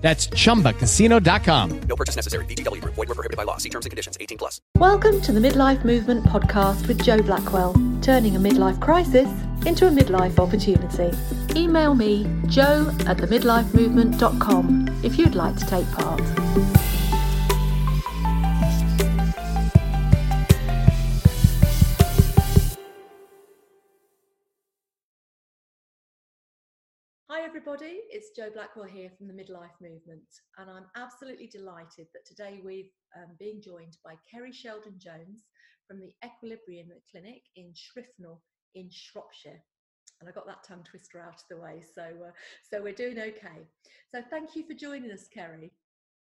That's chumbacasino.com. No purchase necessary. VGW Group. Void were prohibited by law. See terms and conditions. 18 plus. Welcome to the Midlife Movement podcast with Joe Blackwell, turning a midlife crisis into a midlife opportunity. Email me, joe at themidlifemovement.com, if you'd like to take part. Hi, everybody. It's Joe Blackwell here from the Midlife Movement, and I'm absolutely delighted that today we've um, been joined by Kerry Sheldon Jones from the Equilibrium Clinic in Shifnal in Shropshire. And I got that tongue twister out of the way, so uh, so we're doing okay. So thank you for joining us, Kerry.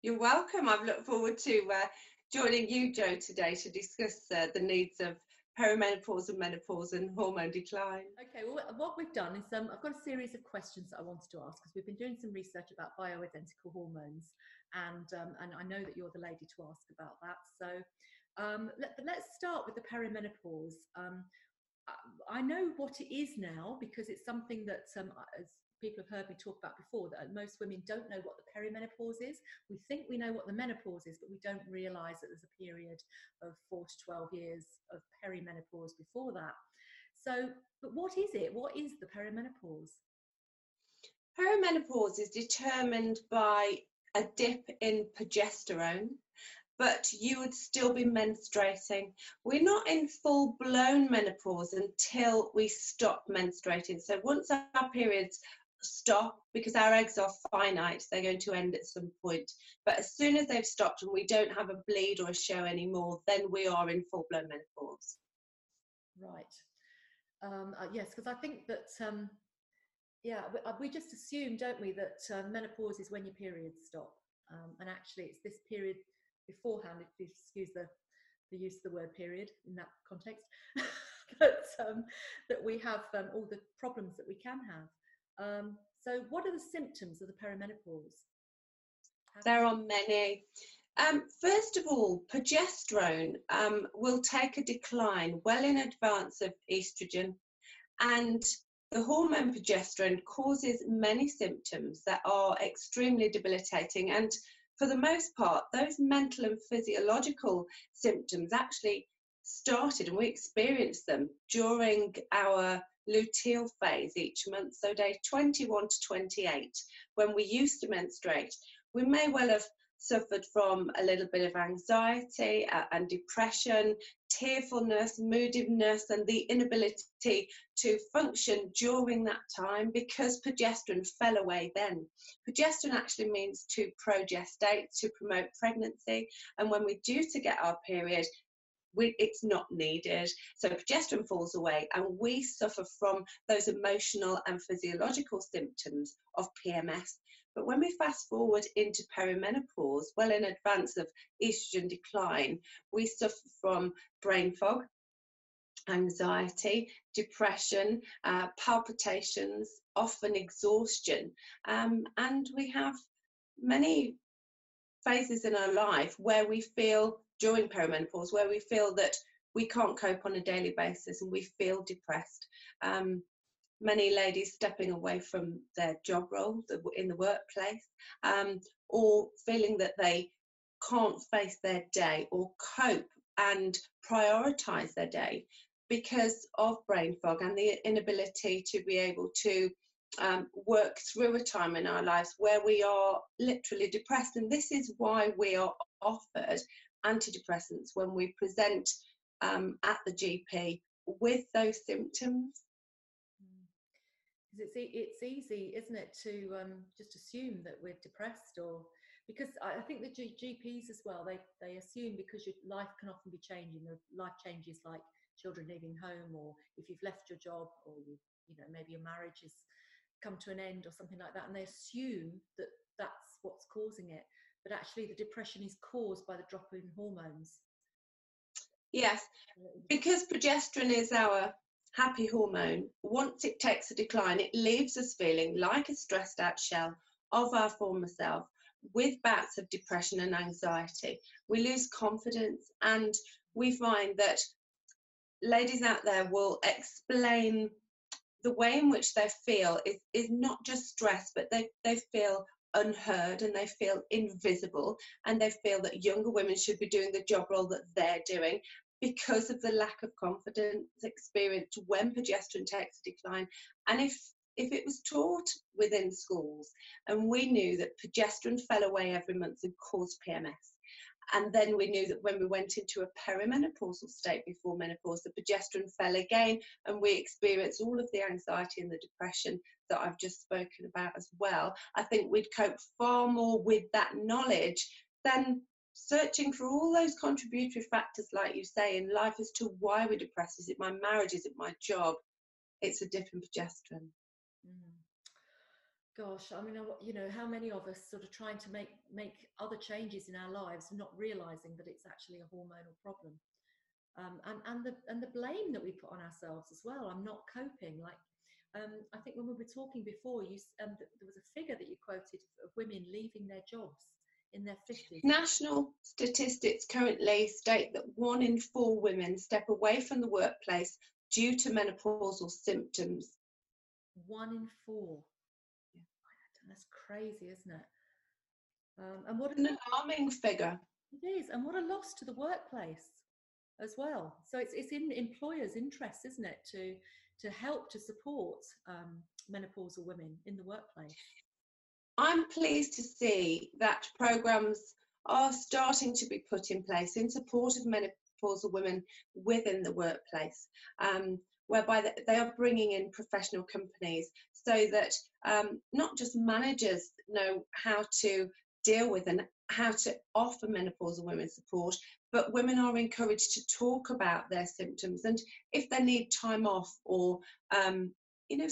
You're welcome. I've looked forward to uh, joining you, Joe, today to discuss uh, the needs of perimenopause and menopause and hormone decline. Okay, well, what we've done is um, I've got a series of questions that I wanted to ask because we've been doing some research about bioidentical hormones, and um, and I know that you're the lady to ask about that. So um, let, let's start with the perimenopause. Um, I know what it is now because it's something that, um, as people have heard me talk about before that most women don't know what the perimenopause is. We think we know what the menopause is, but we don't realize that there's a period of four to 12 years of perimenopause before that. So, but what is it? What is the perimenopause? Perimenopause is determined by a dip in progesterone but you would still be menstruating. We're not in full blown menopause until we stop menstruating. So once our periods stop because our eggs are finite they're going to end at some point. But as soon as they've stopped and we don't have a bleed or a show anymore then we are in full-blown menopause. Right. Um, uh, yes because i think that um, yeah we, uh, we, just assume don't we that uh, menopause is when your periods stop. Um, and actually it's this period beforehand if you excuse the the use of the word period in that context that um, that we have um, all the problems that we can have um, so, what are the symptoms of the perimenopause? There are many. Um, first of all, progesterone um, will take a decline well in advance of estrogen, and the hormone progesterone causes many symptoms that are extremely debilitating. And for the most part, those mental and physiological symptoms actually started and we experienced them during our luteal phase each month, so day 21 to 28, when we used to menstruate, we may well have suffered from a little bit of anxiety uh, and depression, tearfulness, moodiness, and the inability to function during that time because progesterone fell away then. Progesterone actually means to progestate, to promote pregnancy, and when we do to get our period, we, it's not needed. So progesterone falls away, and we suffer from those emotional and physiological symptoms of PMS. But when we fast forward into perimenopause, well in advance of estrogen decline, we suffer from brain fog, anxiety, depression, uh, palpitations, often exhaustion, um, and we have many phases in our life where we feel during perimenopause where we feel that we can't cope on a daily basis and we feel depressed. Um, many ladies stepping away from their job role in the workplace um, or feeling that they can't face their day or cope and prioritize their day because of brain fog and the inability to be able to um, work through a time in our lives where we are literally depressed. And this is why we are offered antidepressants when we present um, at the GP with those symptoms. Mm. it's it's easy, isn't it, to um, just assume that we're depressed or because I think the G- GPs as well they they assume because your life can often be changing. The life changes like children leaving home, or if you've left your job, or you you know maybe your marriage has come to an end or something like that, and they assume that that's what's causing it but actually the depression is caused by the drop in hormones Yes, because progesterone is our happy hormone, once it takes a decline, it leaves us feeling like a stressed out shell of our former self with bouts of depression and anxiety. We lose confidence, and we find that ladies out there will explain the way in which they feel is, is not just stress, but they, they feel unheard and they feel invisible and they feel that younger women should be doing the job role that they're doing because of the lack of confidence experienced when progesterone takes a decline. And if if it was taught within schools and we knew that progesterone fell away every month and caused PMS, and then we knew that when we went into a perimenopausal state before menopause, the progesterone fell again, and we experienced all of the anxiety and the depression that I've just spoken about as well. I think we'd cope far more with that knowledge than searching for all those contributory factors, like you say, in life as to why we're depressed. Is it my marriage? Is it my job? It's a different progesterone. Gosh, I mean, you know, how many of us sort of trying to make make other changes in our lives, not realizing that it's actually a hormonal problem, um, and and the and the blame that we put on ourselves as well. I'm not coping. Like, um, I think when we were talking before, you um, there was a figure that you quoted of women leaving their jobs in their fifties. National statistics currently state that one in four women step away from the workplace due to menopausal symptoms. One in four. Crazy, isn't it? Um, and what An alarming figure. It is, and what a loss to the workplace as well. So it's it's in employers' interest, isn't it, to to help to support um, menopausal women in the workplace. I'm pleased to see that programs are starting to be put in place in support of menopausal women within the workplace, um, whereby they are bringing in professional companies so that um, not just managers know how to deal with and how to offer menopausal women support, but women are encouraged to talk about their symptoms and if they need time off or um, you know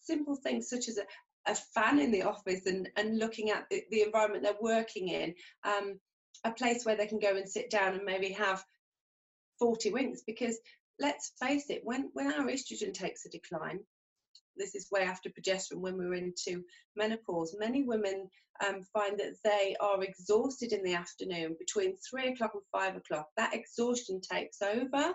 simple things such as a, a fan in the office and, and looking at the, the environment they're working in, um, a place where they can go and sit down and maybe have 40 winks. Because let's face it, when, when our estrogen takes a decline, this is way after progesterone when we're into menopause, many women um, find that they are exhausted in the afternoon between three o'clock and five o'clock. That exhaustion takes over.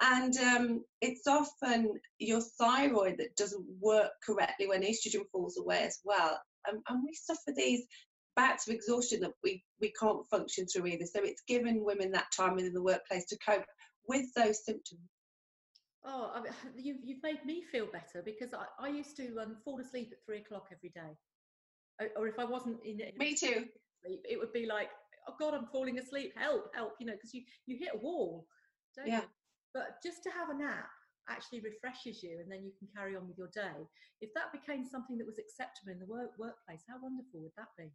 And um, it's often your thyroid that doesn't work correctly when estrogen falls away as well. Um, and we suffer these bouts of exhaustion that we, we can't function through either. So it's given women that time within the workplace to cope with those symptoms. Oh, I mean, you've you've made me feel better because I, I used to um, fall asleep at three o'clock every day, or, or if I wasn't in, in Me too. sleep, it would be like, oh God, I'm falling asleep. Help, help! You know, because you you hit a wall, don't Yeah. you? But just to have a nap actually refreshes you, and then you can carry on with your day. If that became something that was acceptable in the work workplace, how wonderful would that be?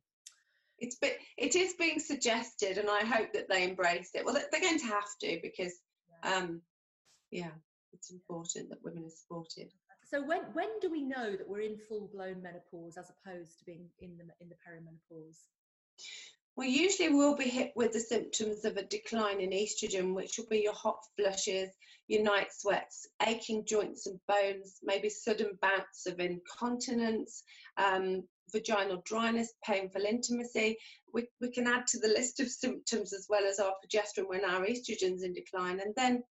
It's be, it is being suggested, and I hope that they embrace it. Well, they're going to have to because, um, yeah, it's important that women are supported. So when when do we know that we're in full blown menopause as opposed to being in the in the perimenopause? Well, usually we'll be hit with the symptoms of a decline in estrogen, which will be your hot flushes, your night sweats, aching joints and bones, maybe sudden bouts of incontinence, um, vaginal dryness, painful intimacy. We, we can add to the list of symptoms as well as our progesterone when our estrogen's in decline. And then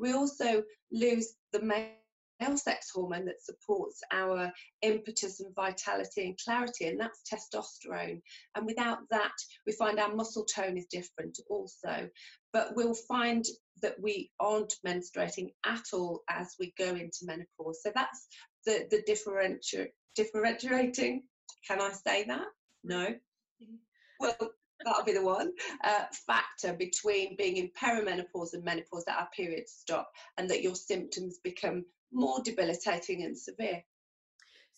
we also lose the male sex hormone that supports our impetus and vitality and clarity, and that's testosterone. And without that, we find our muscle tone is different also. But we'll find that we aren't menstruating at all as we go into menopause. So that's the, the differenti- differentiating. Can I say that? No. Mm-hmm. Well, that'll be the one uh, factor between being in perimenopause and menopause that our periods stop and that your symptoms become more debilitating and severe.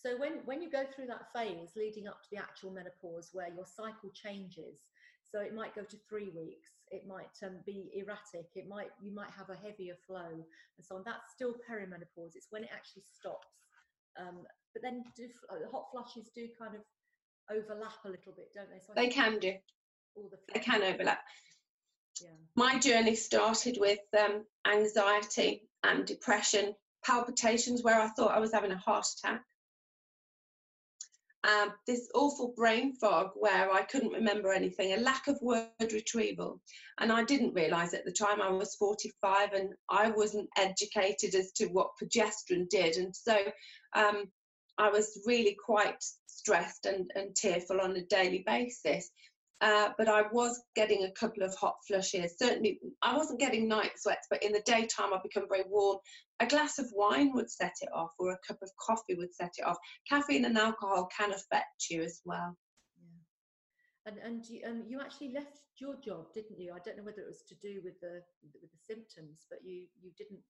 So when when you go through that phase leading up to the actual menopause, where your cycle changes, so it might go to three weeks, it might um, be erratic, it might you might have a heavier flow, and so on. That's still perimenopause. It's when it actually stops. Um, but then do, uh, hot flushes do kind of overlap a little bit, don't they? So They can do. All the They can overlap. Yeah. My journey started with um, anxiety and depression, palpitations where I thought I was having a heart attack. Um, this awful brain fog where I couldn't remember anything, a lack of word retrieval. And I didn't realise at the time I was 45 and I wasn't educated as to what progesterone did. And so um, I was really quite stressed and, and tearful on a daily basis. Uh, but I was getting a couple of hot flushes. Certainly, I wasn't getting night sweats, but in the daytime, I become very warm. A glass of wine would set it off, or a cup of coffee would set it off. Caffeine and alcohol can affect you as well. And and you, um, you actually left your job, didn't you? I don't know whether it was to do with the with the symptoms, but you you didn't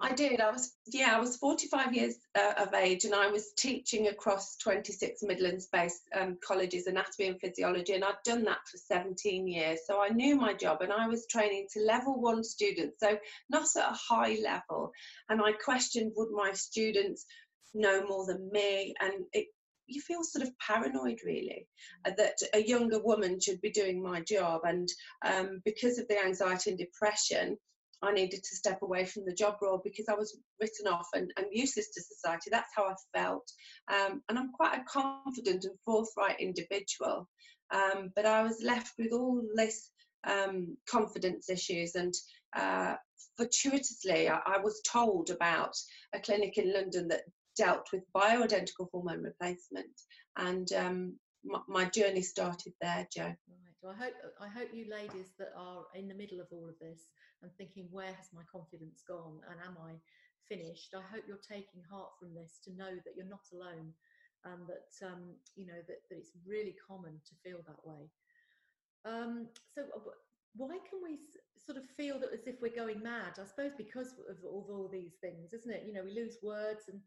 I did. I was, yeah, I was 45 years uh, of age and I was teaching across 26 Midlands based um, colleges, anatomy and physiology, and I'd done that for 17 years. So I knew my job and I was training to level one students, so not at a high level. And I questioned would my students know more than me? And it, you feel sort of paranoid really uh, that a younger woman should be doing my job and um, because of the anxiety and depression I needed to step away from the job role because I was written off and, and useless to society. That's how I felt. Um, and I'm quite a confident and forthright individual. Um, but I was left with all this um, confidence issues and uh, fortuitously I, I, was told about a clinic in London that dealt with bioidentical hormone replacement and um, my, my, journey started there, Joe. Right. Well, I hope I hope you ladies that are in the middle of all of this and thinking, where has my confidence gone and am I finished? I hope you're taking heart from this to know that you're not alone and that, um, you know, that, that it's really common to feel that way. Um, so, uh, why can we sort of feel that as if we're going mad? I suppose because of, of all these things, isn't it? You know, we lose words and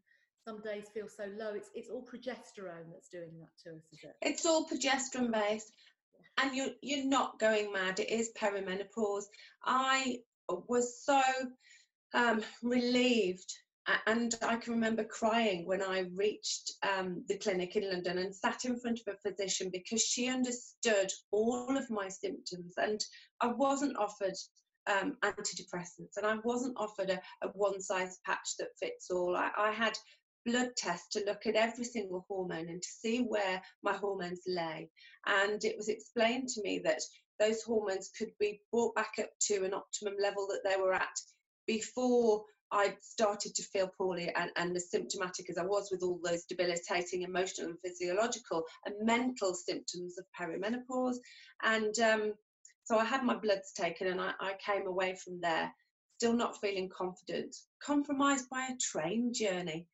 some days feel so low. It's it's all progesterone that's doing that to us, is it? It's all progesterone based and you're you're not going mad it is perimenopause i was so um, relieved and I can remember crying when I reached um, the clinic in London and sat in front of a physician because she understood all of my symptoms and I wasn't offered um, antidepressants and I wasn't offered a, a one size patch that fits all. I, I, had blood tests to look at every single hormone and to see where my hormones lay. And it was explained to me that those hormones could be brought back up to an optimum level that they were at before I started to feel poorly and, and as symptomatic as I was with all those debilitating emotional and physiological and mental symptoms of perimenopause. And um, so I had my bloods taken and I, I came away from there still not feeling confident, compromised by a train journey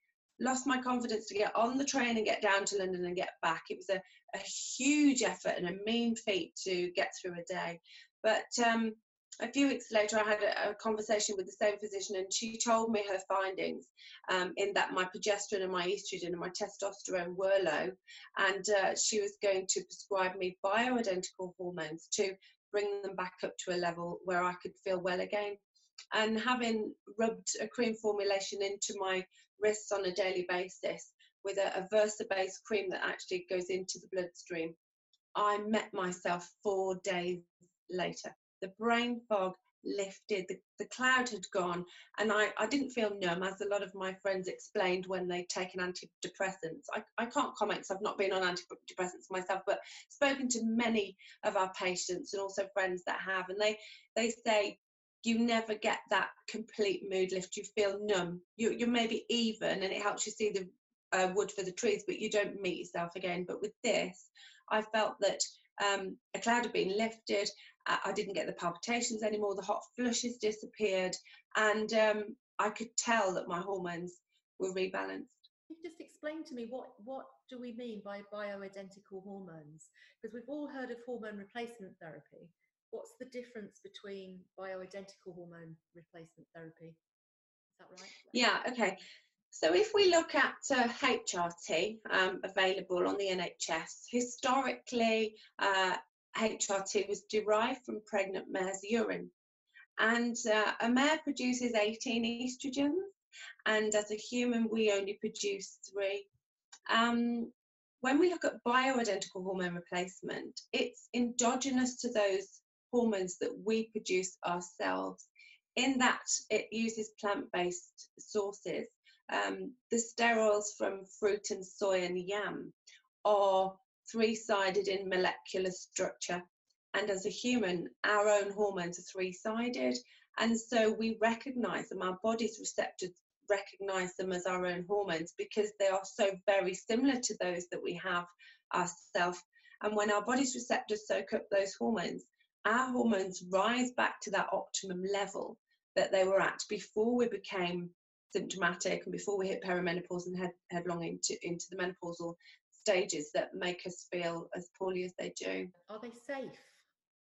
lost my confidence to get on the train and get down to London and get back. It was a, a huge effort and a mean feat to get through a day. But um, a few weeks later, I had a, a, conversation with the same physician, and she told me her findings um, in that my progesterone and my estrogen and my testosterone were low, and uh, she was going to prescribe me bioidentical hormones to bring them back up to a level where I could feel well again. And having rubbed a cream formulation into my wrists on a daily basis with a, a Versa based cream that actually goes into the bloodstream. I met myself four days later. The brain fog lifted, the, the cloud had gone, and I, I didn't feel numb, as a lot of my friends explained when they'd taken antidepressants. I, I can't comment because I've not been on antidepressants myself, but spoken to many of our patients and also friends that have, and they, they say you never get that complete mood lift. You feel numb. You, you're maybe even, and it helps you see the uh, wood for the trees, but you don't meet yourself again. But with this, I felt that um, a cloud had been lifted. I didn't get the palpitations anymore. The hot flushes disappeared, and um, I could tell that my hormones were rebalanced. You just explain to me what what do we mean by bioidentical hormones? Because we've all heard of hormone replacement therapy, what's the difference between bioidentical hormone replacement therapy? Is that right? Yeah, okay. So if we look at uh, HRT um, available on the NHS, historically uh, HRT was derived from pregnant mare's urine. And uh, a mare produces 18 estrogens, and as a human, we only produce three. Um, when we look at bioidentical hormone replacement, it's endogenous to those hormones that we produce ourselves. In that, it uses plant based sources. Um, the sterols from fruit and soy and yam are three sided in molecular structure. And as a human, our own hormones are three sided. And so we recognize them, our body's receptors recognize them as our own hormones because they are so very similar to those that we have ourselves. And when our body's receptors soak up those hormones, our hormones rise back to that optimum level that they were at before we became symptomatic and before we hit perimenopause and head headlong into, into the menopausal stages that make us feel as poorly as they do. Are they safe?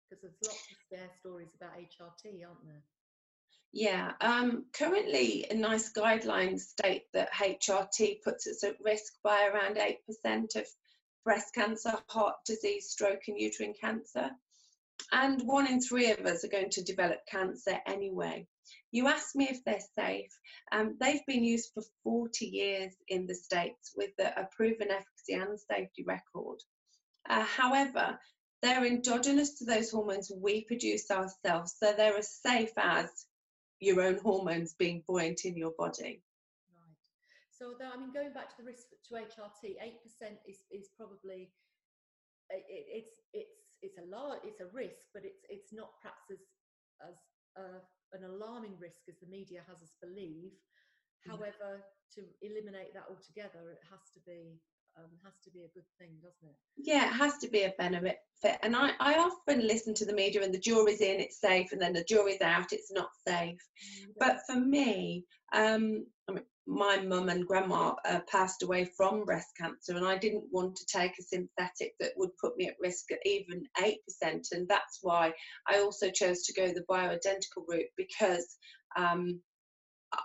Because there's lots of scare stories about HRT, aren't there? Yeah, um, currently, NICE guidelines state that HRT puts us at risk by around 8% of breast cancer, heart disease, stroke, and uterine cancer. And one in three of us are going to develop cancer anyway. You asked me if they're safe. Um, they've been used for 40 years in the States with a, proven efficacy and safety record. Uh, however, they're endogenous to those hormones we produce ourselves, so they're as safe as your own hormones being buoyant in your body. Right. So, though, I mean, going back to the risk to HRT, eight percent is is probably it, it's it's it's a lot, it's a risk, but it's it's not perhaps as as uh, an alarming risk as the media has us believe. Mm. However, to eliminate that altogether, it has to be um, has to be a good thing, doesn't it? Yeah, it has to be a benefit. Fit. And I, I often listen to the media and the jury's in, it's safe, and then the jury's out, it's not safe. Mm-hmm. But for me, um, I mean, my mum and grandma uh, passed away from breast cancer, and I didn't want to take a synthetic that would put me at risk at even 8%. And that's why I also chose to go the bioidentical route because um,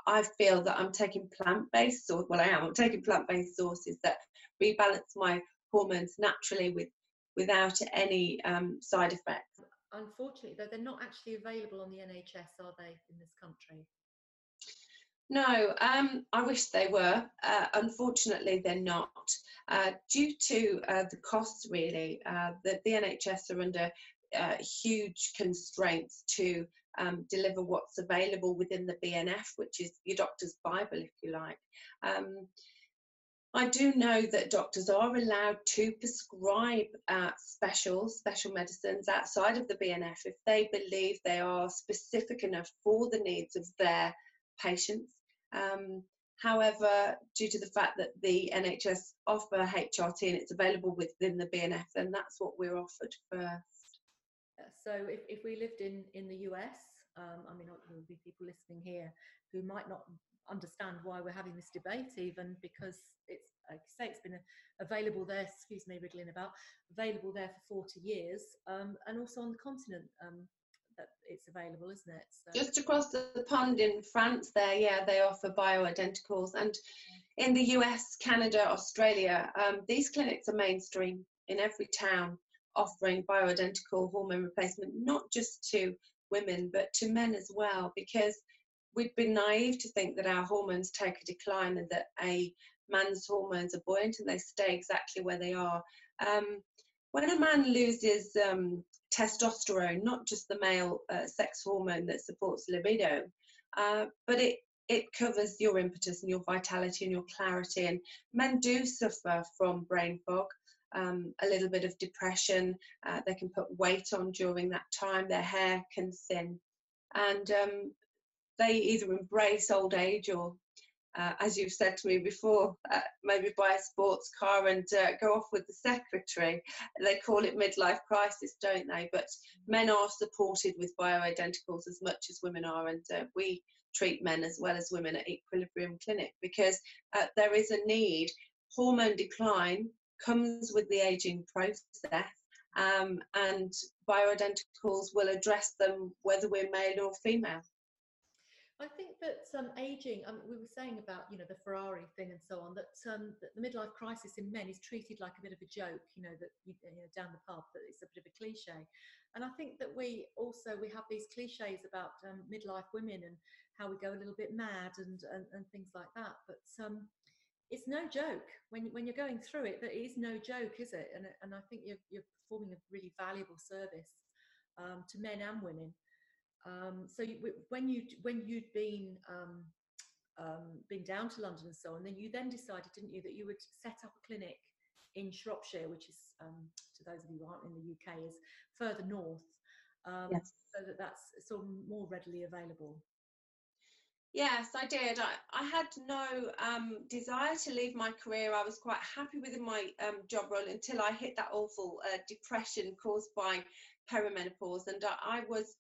I feel that I'm taking plant based, or well, I am, I'm taking plant based sources that rebalance my hormones naturally with without any um, side effects. Unfortunately, though, they're not actually available on the NHS, are they, in this country? No, um, I wish they were. Uh, unfortunately, they're not. Uh, due to uh, the costs, really, uh, the, the NHS are under uh, huge constraints to um, deliver what's available within the BNF, which is your doctor's Bible, if you like. Um, I do know that doctors are allowed to prescribe uh, special special medicines outside of the BNF if they believe they are specific enough for the needs of their patients. Um, however, due to the fact that the NHS offer HRT and it's available within the BNF, then that's what we're offered first. So if, if we lived in, in the US, um, I mean, there will be people listening here who might not understand why we're having this debate even because it's like I say it's been available there excuse me wriggling about available there for 40 years um, and also on the continent um, that it's available isn't it so. just across the pond in france there yeah they offer bioidenticals and in the us canada australia um, these clinics are mainstream in every town offering bioidentical hormone replacement not just to women but to men as well because we'd been naive to think that our hormones take a decline and that a man's hormones are buoyant and they stay exactly where they are. Um, when a man loses um, testosterone, not just the male uh, sex hormone that supports libido, uh, but it it covers your impetus and your vitality and your clarity. And men do suffer from brain fog, um, a little bit of depression. Uh, they can put weight on during that time. Their hair can thin, and um, they either embrace old age or uh, as you've said to me before, uh, maybe buy a sports car and uh, go off with the secretary. They call it midlife crisis, don't they? But men are supported with bioidenticals as much as women are, and uh, we treat men as well as women at Equilibrium Clinic because uh, there is a need. Hormone decline comes with the aging process. Um, and bioidenticals will address them whether we're male or female. I think that um, aging, um, we were saying about, you know, the Ferrari thing and so on, that, um, that the midlife crisis in men is treated like a bit of a joke, you know, that, you, you know, down the pub, that it's a bit of a cliche. And I think that we also, we have these cliches about um, midlife women and how we go a little bit mad and, and, and things like that. But um, it's no joke when, when you're going through it, that it is no joke, is it? And, and I think you're, you're performing a really valuable service um, to men and women. Um, so you, when you when you'd been um, um, been down to London and so on, then you then decided, didn't you, that you would set up a clinic in Shropshire, which is um, to those of you who aren't in the UK, is further north, um, Yes. so that that's sort of more readily available. Yes, I did. I, I had no um, desire to leave my career. I was quite happy within my um, job role until I hit that awful uh, depression caused by perimenopause, and I, I was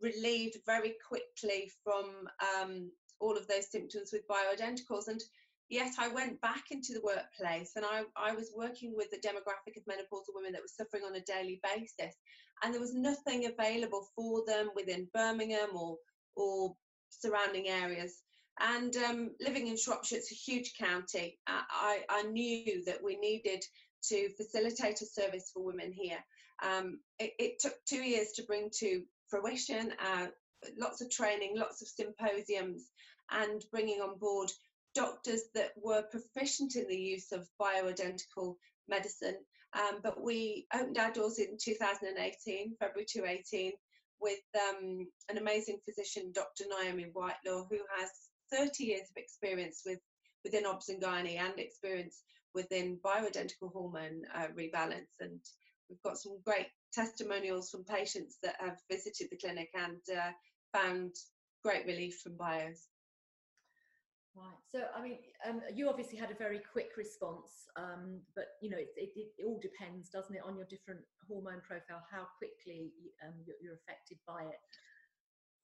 relieved very quickly from um, all of those symptoms with bioidenticals. And yet, I went back into the workplace, and I, I was working with the demographic of menopausal women that were suffering on a daily basis, and there was nothing available for them within Birmingham or or surrounding areas. And um, living in Shropshire, it's a huge county. I, I, knew that we needed to facilitate a service for women here. Um, it, it took two years to bring to fruition, uh, lots of training, lots of symposiums, and bringing on board doctors that were proficient in the use of bioidentical medicine. Um, but we opened our doors in 2018, February 2018, with um, an amazing physician, Dr. Naomi Whitelaw, who has 30 years of experience with within obs and gynae and experience within bioidentical hormone uh, rebalance. And we've got some great testimonials from patients that have visited the clinic and uh, found great relief from bios. Right. So, I mean, um, you obviously had a very quick response, um, but you know, it, it, it all depends, doesn't it, on your different hormone profile, how quickly um, you're, affected by it.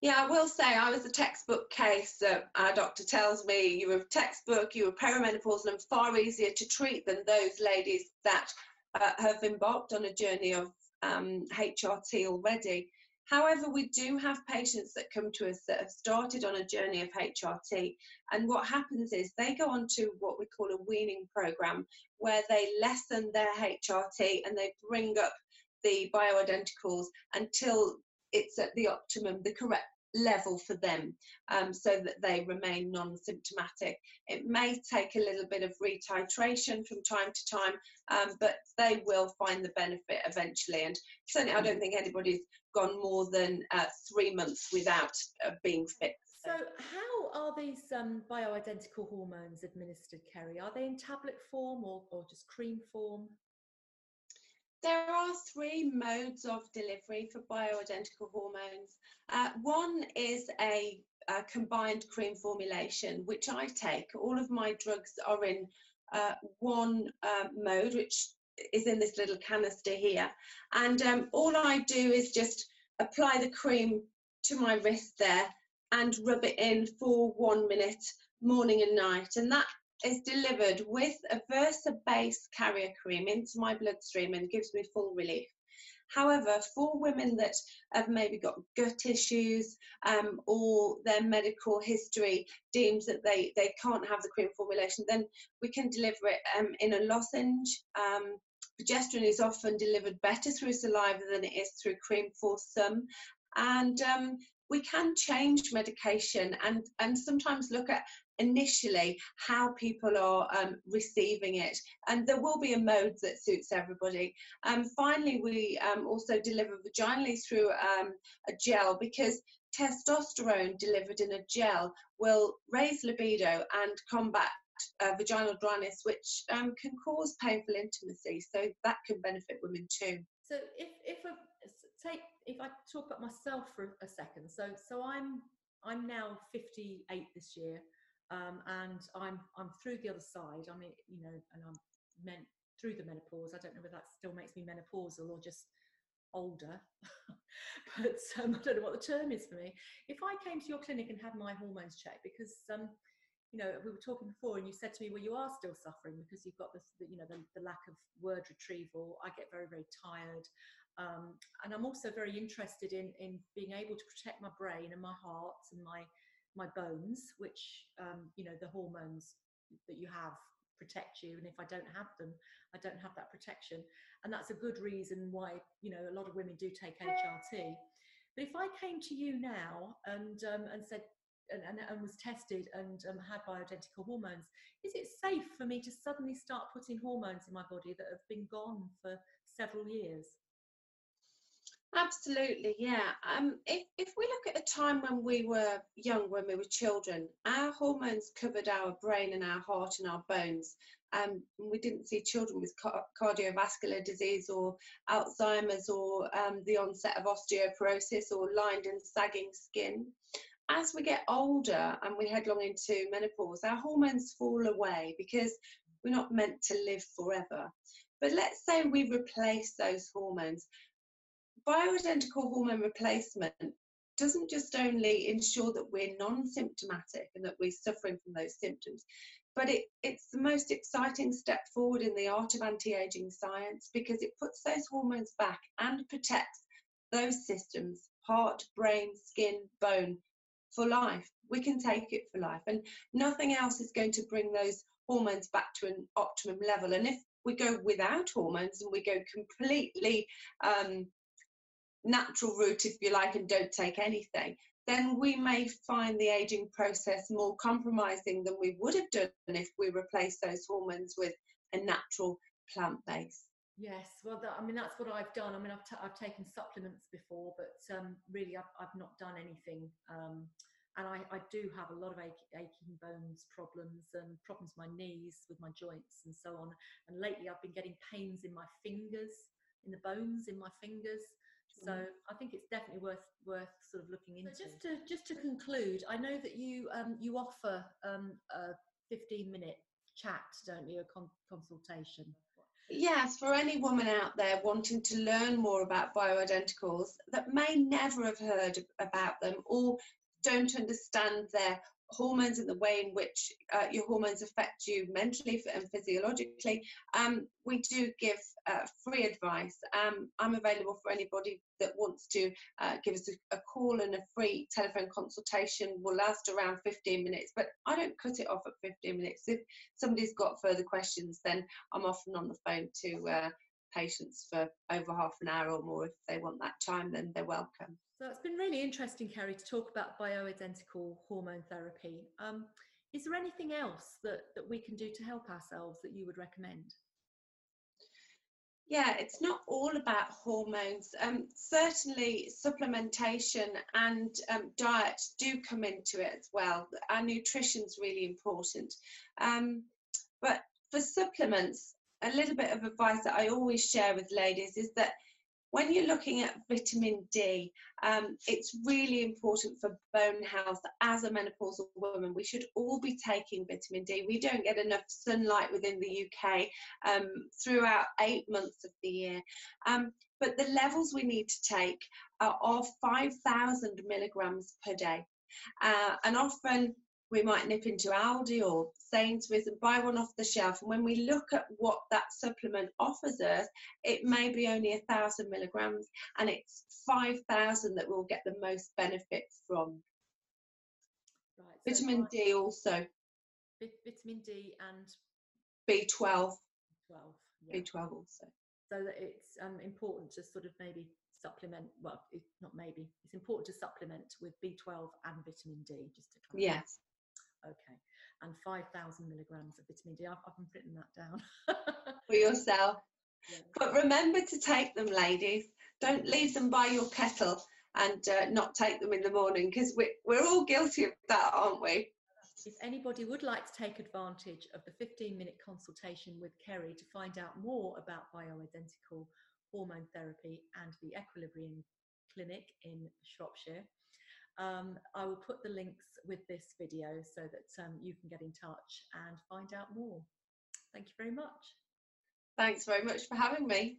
Yeah, I will say I was a textbook case. Uh, our doctor tells me you were textbook, you were perimenopausal and far easier to treat than those ladies that uh, have embarked on a journey of um, HRT already. However, we do have patients that come to us that have started on a journey of HRT, and what happens is they go on to what we call a weaning program where they lessen their HRT and they bring up the bioidenticals until it's at the optimum, the correct level for them, um, so that they remain non-symptomatic. It may take a little bit of retitration from time to time, um, but they will find the benefit eventually. And certainly, I don't think anybody's gone more than uh, three months without uh, being fit. So, how are these um, bioidentical hormones administered, Kerry? Are they in tablet form or, or just cream form? There are three modes of delivery for bioidentical hormones. Uh, one is a, a combined cream formulation, which I take. All of my drugs are in uh, one uh, mode, which is in this little canister here. And um, all I do is just apply the cream to my wrist there and rub it in for one minute, morning and night. And that is delivered with a Versa base carrier cream into my bloodstream and gives me full relief. However, for women that have maybe got gut issues um, or their medical history deems that they, they can't have the cream formulation, then we can deliver it um, in a lozenge. Um, progesterone is often delivered better through saliva than it is through cream for some. And um, we can change medication and, and sometimes look at initially how people are um, receiving it. And there will be a mode that suits everybody. Um, finally we um, also deliver vaginally through um, a gel because testosterone delivered in a gel will raise libido and combat uh, vaginal dryness which um, can cause painful intimacy. So that can benefit women too. So, if if a, take if I talk about myself for a second, so so I'm I'm now 58 this year, um, and I'm I'm through the other side. I mean, you know, and I'm meant through the menopause. I don't know whether that still makes me menopausal or just older, but um, I don't know what the term is for me. If I came to your clinic and had my hormones checked, because um, you know, we were talking before, and you said to me, "Well, you are still suffering because you've got this, the, you know, the, the lack of word retrieval. I get very, very tired, um, and I'm also very interested in in being able to protect my brain and my heart and my my bones, which um, you know, the hormones that you have protect you, and if I don't have them, I don't have that protection, and that's a good reason why you know a lot of women do take HRT. But if I came to you now and um, and said and, and, and was tested and um, had bioidentical hormones, is it safe for me to suddenly start putting hormones in my body that have been gone for several years? Absolutely, yeah. Um, if, if we look at a time when we were young, when we were children, our hormones covered our brain and our heart and our bones. Um, we didn't see children with ca- cardiovascular disease or Alzheimer's or um, the onset of osteoporosis or lined and sagging skin. As we get older and we head along into menopause, our hormones fall away because we're not meant to live forever. But let's say we replace those hormones bioidentical hormone replacement doesn't just only ensure that we're non-symptomatic and that we're suffering from those symptoms, but it, it's the most exciting step forward in the art of anti-aging science because it puts those hormones back and protects those systems, heart, brain, skin, bone, for life. We can take it for life. And nothing else is going to bring those hormones back to an optimum level. And if we go without hormones and we go completely um, natural route, if you like, and don't take anything, then we may find the aging process more compromising than we would have done if we replace those hormones with a natural plant base. Yes, well, that, I mean that's what I've done. I mean, I've, t- I've taken supplements before, but um, really, I've, I've not done anything. Um, and I, I do have a lot of ach- aching bones problems and problems with my knees, with my joints, and so on. And lately, I've been getting pains in my fingers, in the bones in my fingers. So I think it's definitely worth worth sort of looking into. So just to just to conclude, I know that you um, you offer um, a 15 minute chat, don't you, a con- consultation? Yes, for any woman out there wanting to learn more about bioidenticals that may never have heard about them or don't understand their hormones and the way in which uh, your hormones affect you mentally and physiologically, um, we do give uh, free advice. Um, I'm available for anybody that wants to uh, give us a, a, call and a free telephone consultation. Will last around 15 minutes, but I don't cut it off at 15 minutes. If somebody's got further questions, then I'm often on the phone to uh, patients for over half an hour or more. If they want that time, then they're welcome. So it's been really interesting, Kerry, to talk about bioidentical hormone therapy. Um, is there anything else that, that we can do to help ourselves that you would recommend? Yeah, it's not all about hormones. Um, certainly, supplementation and um, diet do come into it as well. Our nutrition's really important. Um, but for supplements, a little bit of advice that I always share with ladies is that when you're looking at vitamin D, um, it's really important for bone health as a menopausal woman. We should all be taking vitamin D. We don't get enough sunlight within the UK um, throughout eight months of the year. Um, but the levels we need to take are, are 5,000 milligrams per day. Uh, and often we might nip into Aldi or Sainsbury's and buy one off the shelf. And when we look at what that supplement offers us, it may be only a thousand milligrams and it's 5,000 that we'll get the most benefit from. Right, so vitamin D also. Vitamin D and B12. 12. Yeah. B12 also. So that it's um, important to sort of maybe supplement well not maybe it's important to supplement with b12 and vitamin d just to yes Okay. And 5,000 milligrams of vitamin D. I've, I've written that down. For yourself. Yeah. But remember to take them, ladies. Don't leave them by your kettle and uh, not take them in the morning because we're, we're all guilty of that, aren't we? If anybody would like to take advantage of the 15 minute consultation with Kerry to find out more about bioidentical hormone therapy and the Equilibrium Clinic in Shropshire, um, I will put the links with this video so that um, you can get in touch and find out more. Thank you very much. Thanks very much for having me.